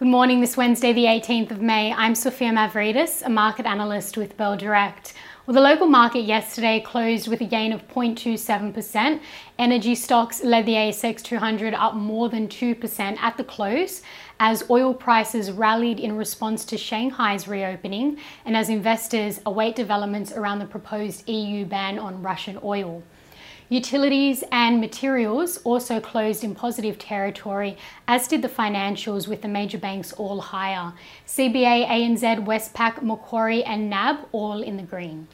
Good morning, this Wednesday, the 18th of May. I'm Sophia Mavridis, a market analyst with Bell Direct. Well, the local market yesterday closed with a gain of 0.27%. Energy stocks led the ASX 200 up more than 2% at the close as oil prices rallied in response to Shanghai's reopening and as investors await developments around the proposed EU ban on Russian oil. Utilities and materials also closed in positive territory, as did the financials, with the major banks all higher. CBA, ANZ, Westpac, Macquarie, and NAB all in the green.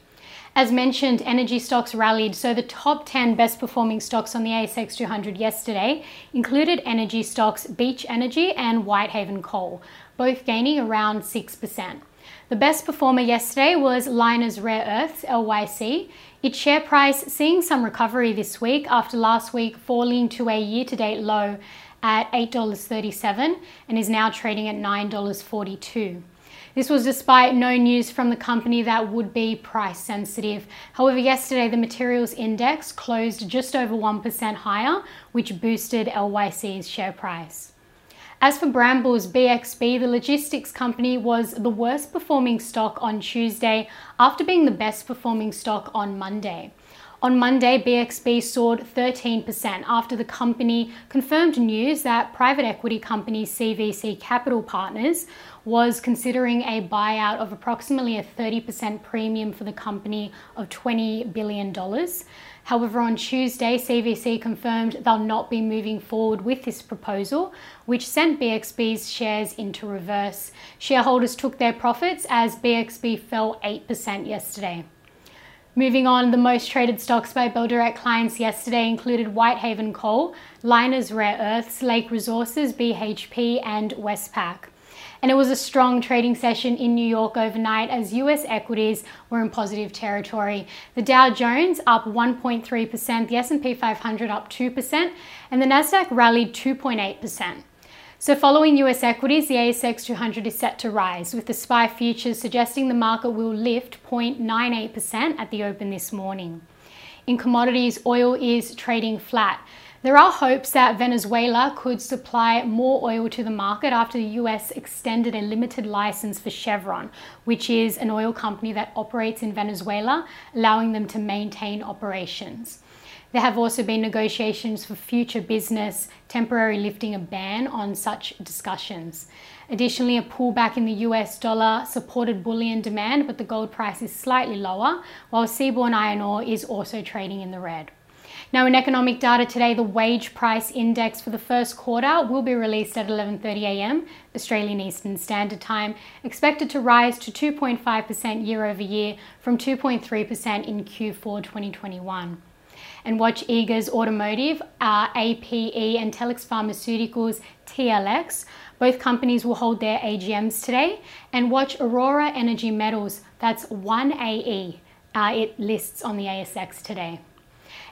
As mentioned, energy stocks rallied, so the top 10 best performing stocks on the ASX 200 yesterday included energy stocks Beach Energy and Whitehaven Coal, both gaining around 6%. The best performer yesterday was Lynas Rare Earths, LYC. Its share price seeing some recovery this week after last week falling to a year to date low at $8.37 and is now trading at $9.42. This was despite no news from the company that would be price sensitive. However, yesterday the materials index closed just over 1% higher, which boosted LYC's share price. As for Brambles BXB, the logistics company was the worst performing stock on Tuesday after being the best performing stock on Monday. On Monday, BXB soared 13% after the company confirmed news that private equity company CVC Capital Partners was considering a buyout of approximately a 30% premium for the company of $20 billion. However, on Tuesday, CVC confirmed they'll not be moving forward with this proposal, which sent BXB's shares into reverse. Shareholders took their profits as BXB fell 8% yesterday. Moving on, the most traded stocks by Bell Direct clients yesterday included Whitehaven Coal, Lynas Rare Earths, Lake Resources, BHP, and Westpac. And it was a strong trading session in New York overnight as US equities were in positive territory. The Dow Jones up 1.3%, the S&P 500 up 2%, and the Nasdaq rallied 2.8%. So, following US equities, the ASX 200 is set to rise, with the SPI futures suggesting the market will lift 0.98% at the open this morning. In commodities, oil is trading flat. There are hopes that Venezuela could supply more oil to the market after the US extended a limited license for Chevron, which is an oil company that operates in Venezuela, allowing them to maintain operations. There have also been negotiations for future business, temporarily lifting a ban on such discussions. Additionally, a pullback in the US dollar supported bullion demand, but the gold price is slightly lower, while seaborne iron ore is also trading in the red. Now, in economic data today, the wage price index for the first quarter will be released at 11:30 a.m. Australian Eastern Standard Time, expected to rise to 2.5% year over year from 2.3% in Q4 2021 and watch Eagers Automotive, uh, APE, and Telix Pharmaceuticals, TLX. Both companies will hold their AGMs today. And watch Aurora Energy Metals, that's 1AE. Uh, it lists on the ASX today.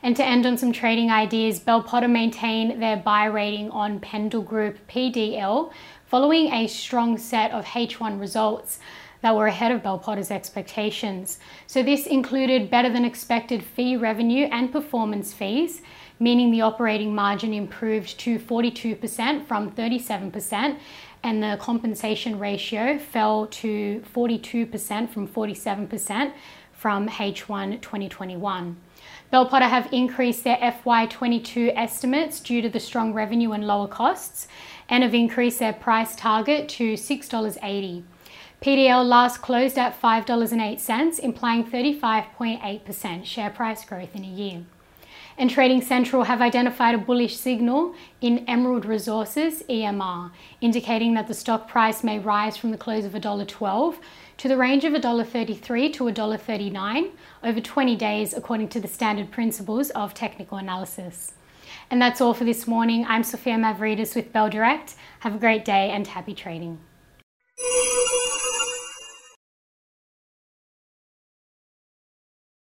And to end on some trading ideas, Bell Potter maintain their buy rating on Pendal Group PDL following a strong set of H1 results that were ahead of Bell Potter's expectations. So, this included better than expected fee revenue and performance fees, meaning the operating margin improved to 42% from 37%, and the compensation ratio fell to 42% from 47% from H1 2021. Bell Potter have increased their FY22 estimates due to the strong revenue and lower costs and have increased their price target to $6.80. PDL last closed at $5.08, implying 35.8% share price growth in a year. And Trading Central have identified a bullish signal in Emerald Resources EMR, indicating that the stock price may rise from the close of $1.12 to the range of $1.33 to $1.39 over 20 days, according to the standard principles of technical analysis. And that's all for this morning. I'm Sophia Mavridis with Bell Direct. Have a great day and happy trading.